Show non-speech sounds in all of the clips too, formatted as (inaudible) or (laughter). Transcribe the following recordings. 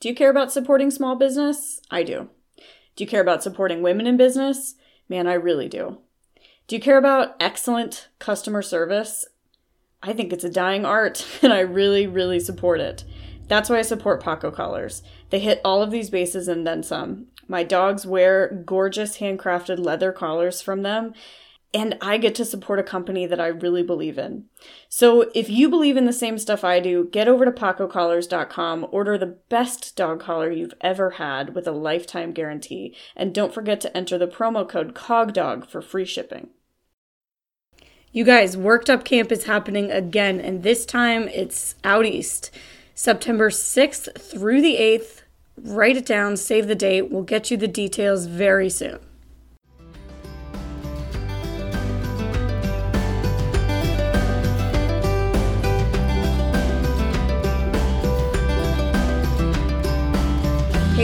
Do you care about supporting small business? I do. Do you care about supporting women in business? Man, I really do. Do you care about excellent customer service? I think it's a dying art, (laughs) and I really, really support it. That's why I support Paco Collars. They hit all of these bases and then some. My dogs wear gorgeous handcrafted leather collars from them, and I get to support a company that I really believe in. So if you believe in the same stuff I do, get over to pacocollars.com, order the best dog collar you've ever had with a lifetime guarantee, and don't forget to enter the promo code COGDOG for free shipping. You guys, Worked Up Camp is happening again, and this time it's out east. September 6th through the 8th. Write it down, save the date. We'll get you the details very soon.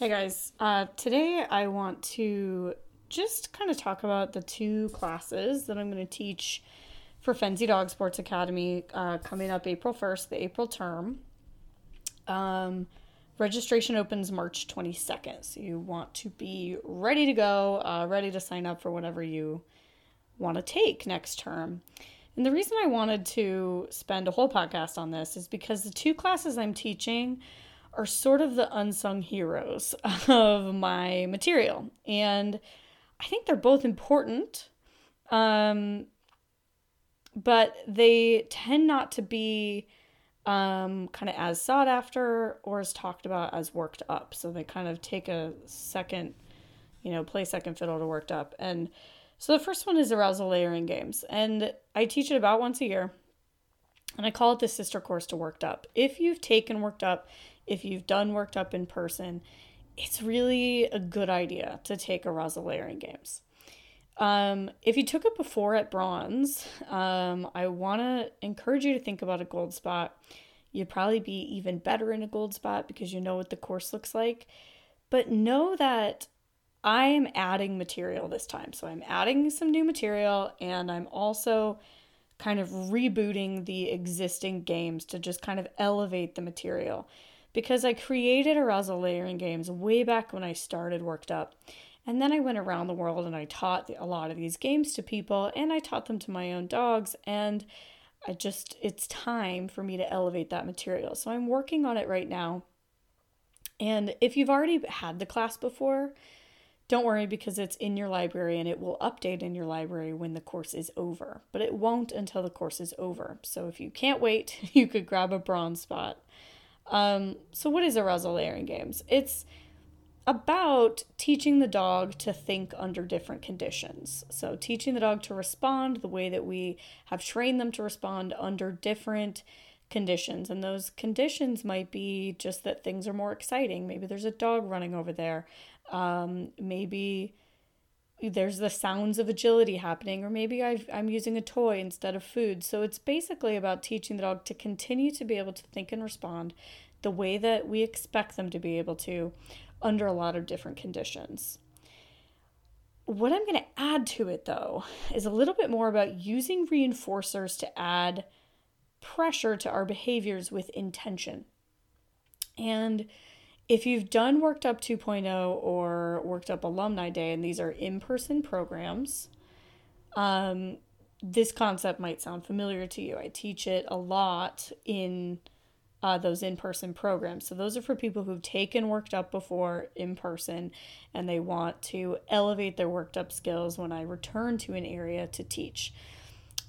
Hey guys, uh, today I want to just kind of talk about the two classes that I'm going to teach for Fenzi Dog Sports Academy uh, coming up April 1st, the April term. Um, registration opens March 22nd, so you want to be ready to go, uh, ready to sign up for whatever you want to take next term. And the reason I wanted to spend a whole podcast on this is because the two classes I'm teaching are sort of the unsung heroes (laughs) of my material. And I think they're both important, um, but they tend not to be um, kind of as sought after or as talked about as worked up. So they kind of take a second, you know, play second fiddle to worked up. And so the first one is arousal layering games, and I teach it about once a year. And I call it the sister course to Worked Up. If you've taken Worked Up, if you've done Worked Up in person, it's really a good idea to take a arousal layering games. Um, if you took it before at bronze, um, I want to encourage you to think about a gold spot. You'd probably be even better in a gold spot because you know what the course looks like. But know that I am adding material this time. So I'm adding some new material and I'm also kind of rebooting the existing games to just kind of elevate the material because I created arousal layering games way back when I started Worked Up. And then I went around the world and I taught a lot of these games to people and I taught them to my own dogs. And I just, it's time for me to elevate that material. So I'm working on it right now. And if you've already had the class before, don't worry because it's in your library and it will update in your library when the course is over. But it won't until the course is over. So if you can't wait, (laughs) you could grab a bronze spot. Um, so, what is arousal layering games? It's about teaching the dog to think under different conditions. So, teaching the dog to respond the way that we have trained them to respond under different conditions. And those conditions might be just that things are more exciting. Maybe there's a dog running over there. Um, maybe there's the sounds of agility happening, or maybe i am using a toy instead of food. So it's basically about teaching the dog to continue to be able to think and respond the way that we expect them to be able to under a lot of different conditions. What I'm going to add to it though is a little bit more about using reinforcers to add pressure to our behaviors with intention. And if you've done Worked Up 2.0 or Worked Up Alumni Day, and these are in person programs, um, this concept might sound familiar to you. I teach it a lot in uh, those in person programs. So, those are for people who've taken Worked Up before in person and they want to elevate their Worked Up skills when I return to an area to teach.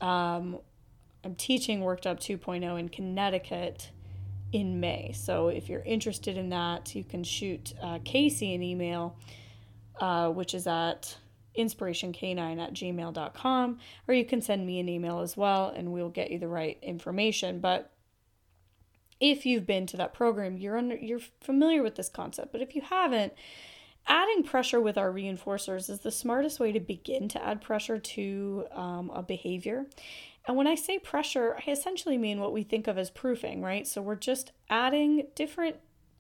Um, I'm teaching Worked Up 2.0 in Connecticut in May. So if you're interested in that, you can shoot uh, Casey an email, uh, which is at inspirationcanine at gmail.com, or you can send me an email as well, and we'll get you the right information. But if you've been to that program, you're under, you're familiar with this concept. But if you haven't, adding pressure with our reinforcers is the smartest way to begin to add pressure to um, a behavior. And when I say pressure, I essentially mean what we think of as proofing, right? So we're just adding different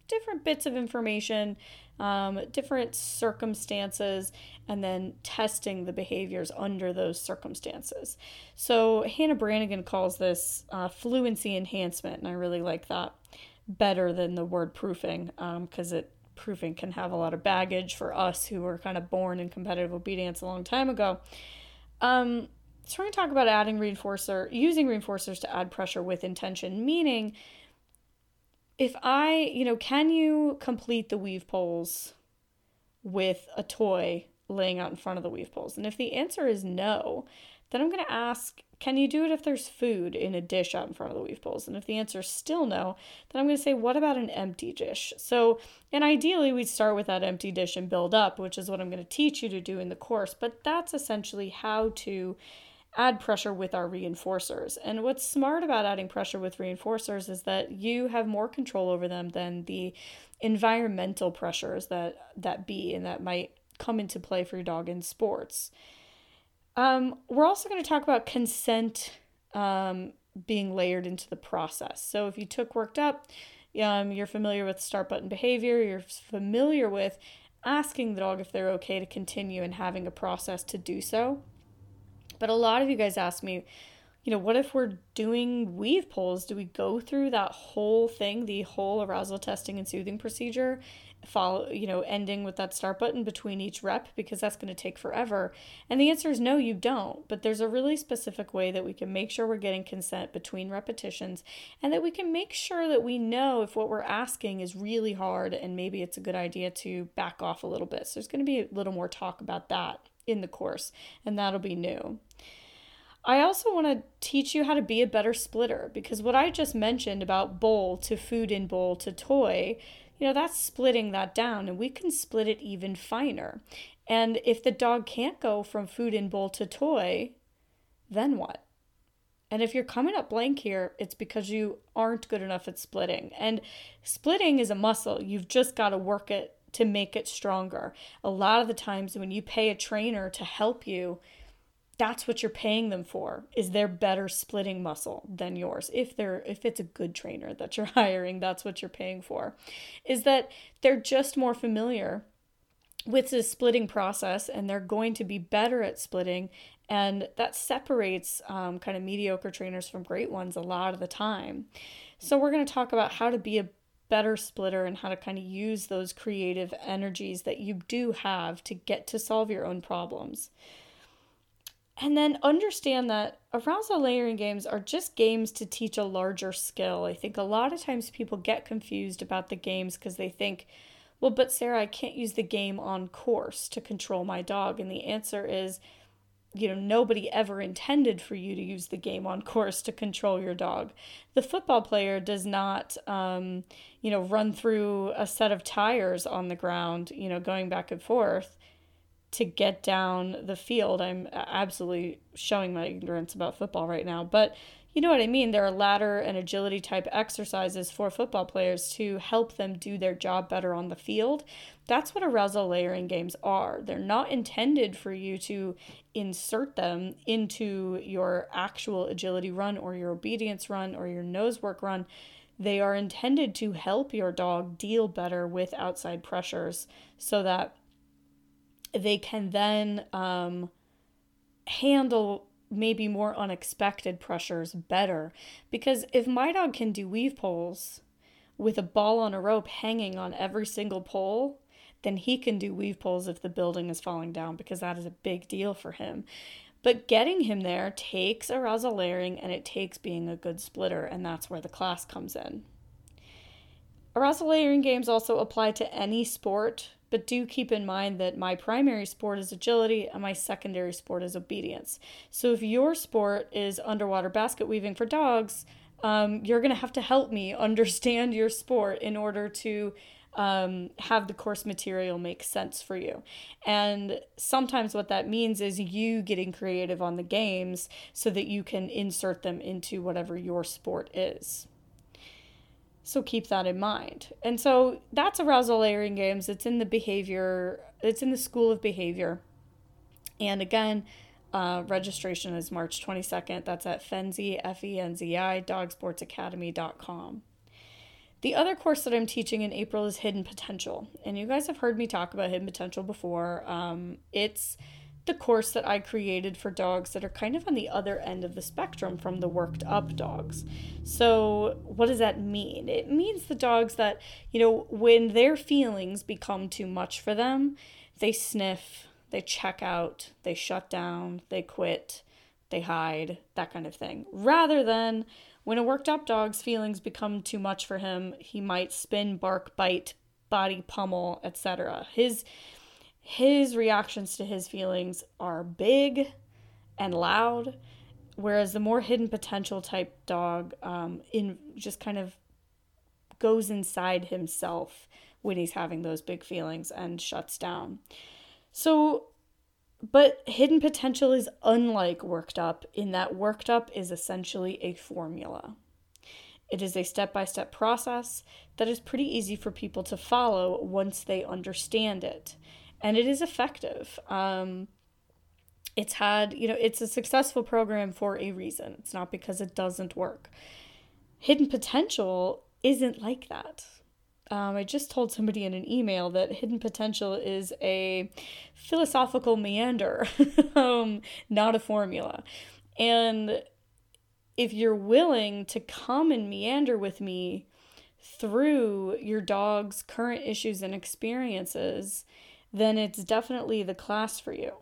different bits of information, um, different circumstances, and then testing the behaviors under those circumstances. So Hannah Branigan calls this uh, fluency enhancement, and I really like that better than the word proofing because um, it proofing can have a lot of baggage for us who were kind of born in competitive obedience a long time ago. Um, so we're going to talk about adding reinforcer, using reinforcers to add pressure with intention, meaning if I, you know, can you complete the weave poles with a toy laying out in front of the weave poles? And if the answer is no, then I'm going to ask, can you do it if there's food in a dish out in front of the weave poles? And if the answer is still no, then I'm going to say, what about an empty dish? So, and ideally, we'd start with that empty dish and build up, which is what I'm going to teach you to do in the course. But that's essentially how to add pressure with our reinforcers. And what's smart about adding pressure with reinforcers is that you have more control over them than the environmental pressures that that be and that might come into play for your dog in sports. Um, we're also going to talk about consent um, being layered into the process. So if you took worked up, um, you're familiar with start button behavior, you're familiar with asking the dog if they're okay to continue and having a process to do so. But a lot of you guys ask me, you know, what if we're doing weave poles? Do we go through that whole thing, the whole arousal testing and soothing procedure, follow, you know, ending with that start button between each rep because that's going to take forever? And the answer is no, you don't. But there's a really specific way that we can make sure we're getting consent between repetitions and that we can make sure that we know if what we're asking is really hard and maybe it's a good idea to back off a little bit. So there's going to be a little more talk about that in the course, and that'll be new. I also want to teach you how to be a better splitter because what I just mentioned about bowl to food in bowl to toy, you know, that's splitting that down and we can split it even finer. And if the dog can't go from food in bowl to toy, then what? And if you're coming up blank here, it's because you aren't good enough at splitting. And splitting is a muscle. You've just got to work it to make it stronger. A lot of the times when you pay a trainer to help you, that's what you're paying them for is their better splitting muscle than yours. If they're if it's a good trainer that you're (laughs) hiring that's what you're paying for. Is that they're just more familiar with the splitting process and they're going to be better at splitting and that separates um, kind of mediocre trainers from great ones a lot of the time. So we're going to talk about how to be a better splitter and how to kind of use those creative energies that you do have to get to solve your own problems. And then understand that arousal layering games are just games to teach a larger skill. I think a lot of times people get confused about the games because they think, well, but Sara, I can't use the game on course to control my dog. And the answer is, you know, nobody ever intended for you to use the game on course to control your dog. The football player does not, um, you know, run through a set of tires on the ground, you know, going back and forth to get down the field. I'm absolutely showing my ignorance about football right now, but you know what I mean? There are ladder and agility type exercises for football players to help them do their job better on the field. That's what arousal layering games are. They're not intended for you to insert them into your actual agility run or your obedience run or your nose work run. They are intended to help your dog deal better with outside pressures so that they can then um, handle maybe more unexpected pressures better. Because if my dog can do weave poles with a ball on a rope hanging on every single pole, then he can do weave poles if the building is falling down because that is a big deal for him. But getting him there takes arousal layering and it takes being a good splitter, and that's where the class comes in. Arousal layering games also apply to any sport but do keep in mind that my primary sport is agility and my secondary sport is obedience. So if your sport is underwater basket weaving for dogs, um, you're going to have to help me (laughs) understand your sport in order to um, have the course material make sense for you. And sometimes what that means is you getting creative on the games so that you can insert them into whatever your sport is. So keep that in mind. And so that's arousal layering games. It's in the behavior, it's in the school of behavior. And again, uh, registration is March 22nd. That's at Fenzi, F-E-N-Z-I, dogsportsacademy.com. The other course that I'm teaching in April is Hidden Potential. And you guys have heard me talk about Hidden Potential before. Um, it's the course that I created for dogs that are kind of on the other end of the spectrum from the worked up dogs. So, what does that mean? It means the dogs that, you know, when their feelings become too much for them, they sniff, they check out, they shut down, they quit, they hide, that kind of thing. Rather than when a worked up dog's feelings become too much for him, he might spin, bark, bite, body pummel, etc. His his reactions to his feelings are big and loud, whereas the more hidden potential type dog um, in just kind of goes inside himself when he's having those big feelings and shuts down. So, but hidden potential is unlike worked up in that worked up is essentially a formula. It is a step by step process that is pretty easy for people to follow once they understand it and it is effective. Um, it's had, you know, it's a successful program for a reason. It's not because it doesn't work. Hidden potential isn't like that. Um, I just told somebody in an email that hidden potential is a philosophical meander, (laughs) um, not a formula. And if you're willing to come and meander with me through your dog's current issues and experiences, then it's definitely the class for you.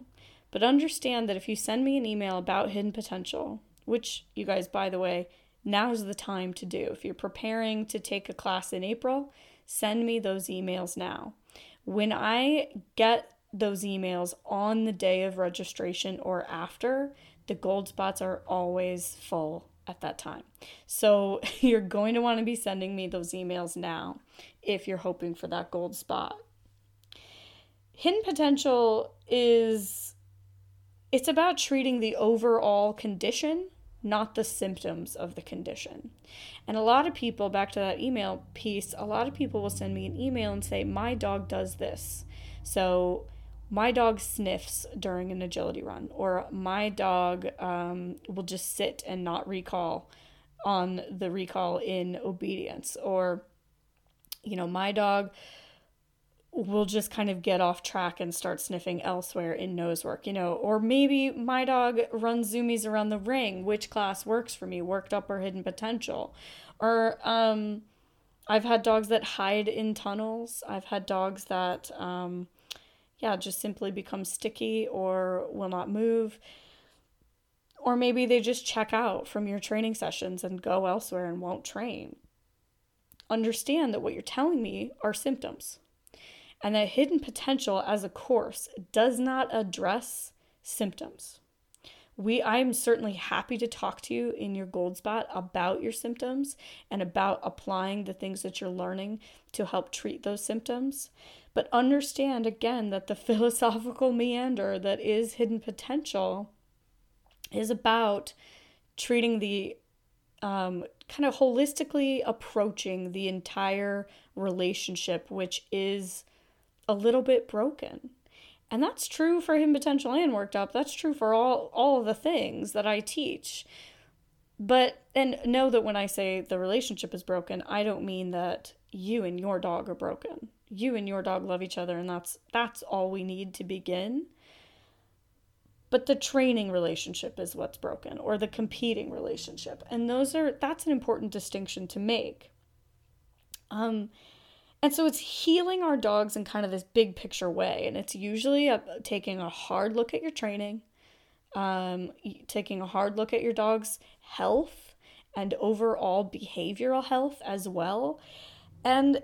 But understand that if you send me an email about hidden potential, which you guys, by the way, now's the time to do. If you're preparing to take a class in April, send me those emails now. When I get those emails on the day of registration or after, the gold spots are always full at that time. So (laughs) you're going to want to be sending me those emails now if you're hoping for that gold spot hidden potential is it's about treating the overall condition not the symptoms of the condition. And a lot of people back to that email piece a lot of people will send me an email and say my dog does this. So my dog sniffs during an agility run or my dog um, will just sit and not recall on the recall in obedience. Or you know my dog will just kind of get off track and start sniffing elsewhere in nose work, you know, or maybe my dog runs zoomies around the ring. Which class works for me? Worked up or hidden potential? Or um, I've had dogs that hide in tunnels. I've had dogs that, um, yeah, just simply become sticky or will not move. Or maybe they just check out from your training sessions and go elsewhere and won't train. Understand that what you're telling me are symptoms and that hidden potential as a course does not address symptoms. We I'm certainly happy to talk to you in your gold spot about your symptoms and about applying the things that you're learning to help treat those symptoms. But understand again that the (laughs) philosophical meander that is hidden potential is about treating the um, kind of holistically approaching the entire relationship, which is a little bit broken. And that's true for him potential and worked up. That's true for all all the things that I teach. But and know that when I say the relationship is broken, I don't mean that you and your dog are broken. You and your dog love each other and that's that's all we need to begin. But the training relationship is what's broken or the competing relationship. And those are that's an important distinction to make. Um and so it's healing our dogs in kind of this big picture way. And it's usually a, taking a hard look at your training, um, taking a hard look at your dog's health and overall behavioral health as well. And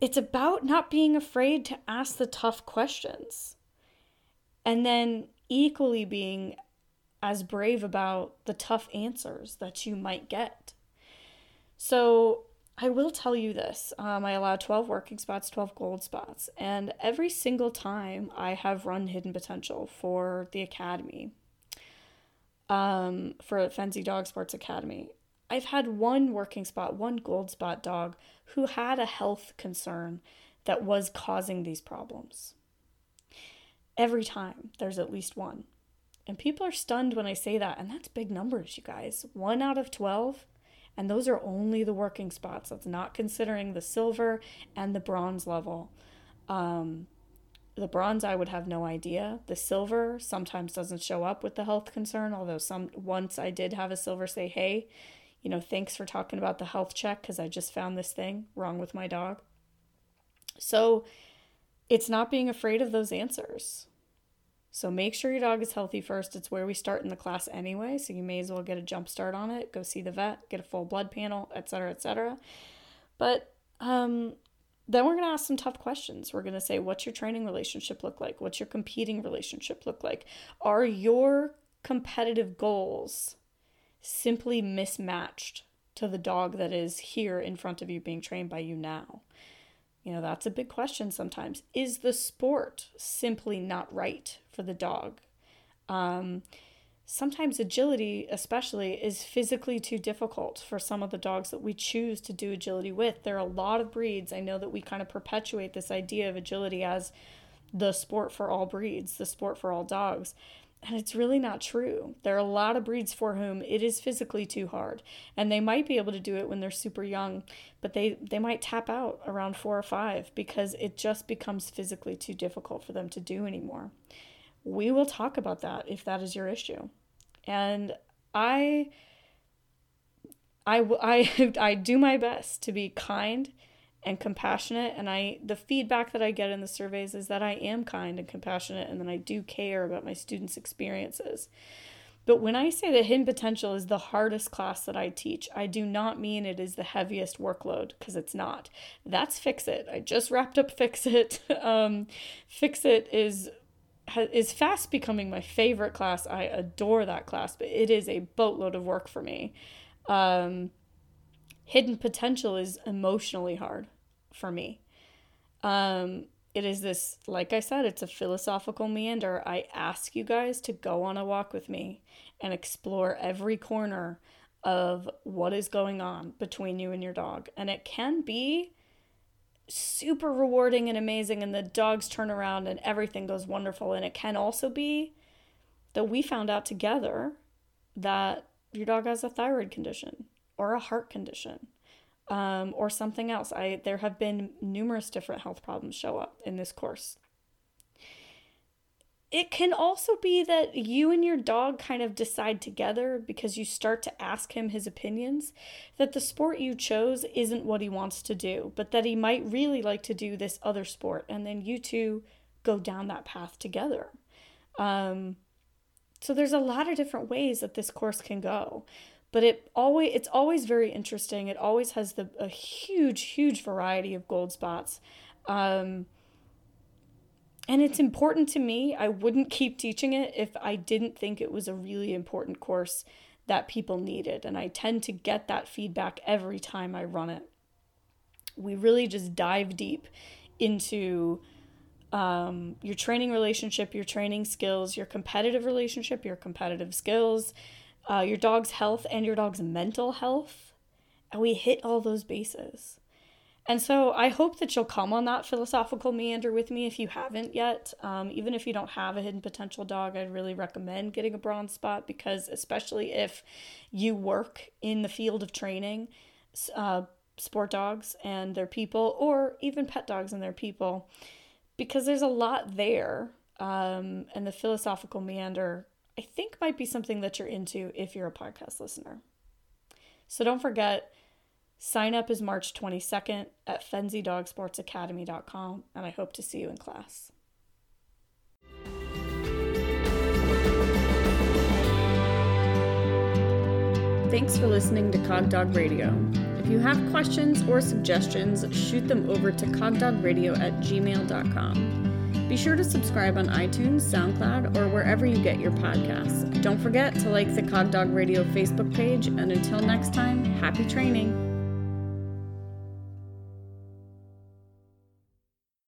it's about not being afraid to ask the tough questions. And then equally being as brave about the tough answers that you might get. So I will tell you this um, I allow 12 working spots, 12 gold spots. And every single time I have run Hidden Potential for the Academy, um, for Fenzi Dog Sports Academy, I've had one working spot, one gold spot dog who had a health concern that was causing these problems. Every time there's at least one. And people are stunned when I say that. And that's big numbers, you guys. One out of 12. And those are only the working spots. That's not considering the silver and the bronze level. Um, the bronze, I would have no idea. The silver sometimes doesn't show up with the health concern, although some once I did have a silver say, hey, you know, thanks for talking about the health check because I just found this thing wrong with my dog. So it's not being afraid of those answers. So make sure your dog is healthy first. It's where we start in the class anyway, so you may as well get a jump start on it. Go see the vet, get a full blood panel, etc., etc. But um, then we're going to ask some tough questions. We're going to say, what's your training relationship look like? What's your competing relationship look like? Are your competitive goals simply mismatched to the dog that is here in front of you being trained by you now? You know, that's a big question sometimes. Is the sport simply not right for the dog? Um, sometimes agility, especially, is physically too difficult for some of the dogs that we choose to do agility with. There are a lot of breeds. I know that we kind of perpetuate this idea of agility as the sport for all breeds, the sport for all dogs. And it's really not true. There are a lot of breeds for whom it is physically too hard. And they might be able to do it when they're super young, but they, they might tap out around four or five because it just becomes physically too difficult for them to do anymore. We will talk about that if that is your issue. And I I, I, (laughs) I do my best to be kind and compassionate. And i the feedback that i get in the surveys is that i am kind and compassionate and that i do care about my students experiences. But when i say that hidden potential is the hardest class that i teach i do not mean it is the heaviest workload because it's not. That's fix it. I just wrapped up fix it. (laughs) Um, fix it is is fast becoming my favorite class i adore that class but it is a boatload of work for me um, hidden potential is emotionally hard for me. Um, it is this, like I said, it's a philosophical meander. I ask you guys to go on a walk with me and explore every corner of what is going on between you and your dog. And it can be super rewarding and amazing, and the dogs turn around and everything goes wonderful. And it can also be that we found out together that your dog has a thyroid condition or a heart condition um, or something else. I there have been numerous different health problems show up in this course. It can also be that you and your dog kind of decide together because you start to ask him his opinions that the sport you chose isn't what he wants to do, but that he might really like to do this other sport, and then you two go down that path together. Um, so there's a lot of different ways that this course can go but it always it's always very interesting. It always has the a huge huge variety of gold spots. Um, and it's important to me. I wouldn't keep teaching it if I didn't think it was a really important course that people needed. And I tend to get that feedback every time I run it. We really just dive deep into um, your training relationship, your training skills, your competitive relationship, your competitive skills, uh, your dog's health and your dog's mental health. And we hit all those bases. And so I hope that you'll come on that philosophical meander with me if you haven't yet. Um, even if you don't have a hidden potential dog, I'd really recommend getting a bronze spot because, especially if you work in the field of training uh, sport dogs and their people, or even pet dogs and their people, because there's a lot there. Um, and the philosophical meander I think might be something that you're into if you're a podcast listener. So don't forget, sign up is March 22nd at fenzidogsportsacademy.com, and I hope to see you in class. Thanks for listening to Cogdog Radio. If you have questions or suggestions, shoot them over to cogdogradio at gmail.com. Be sure to subscribe on iTunes, SoundCloud, or wherever you get your podcasts. Don't forget to like the Cog Dog Radio Facebook page, and until next time, happy training!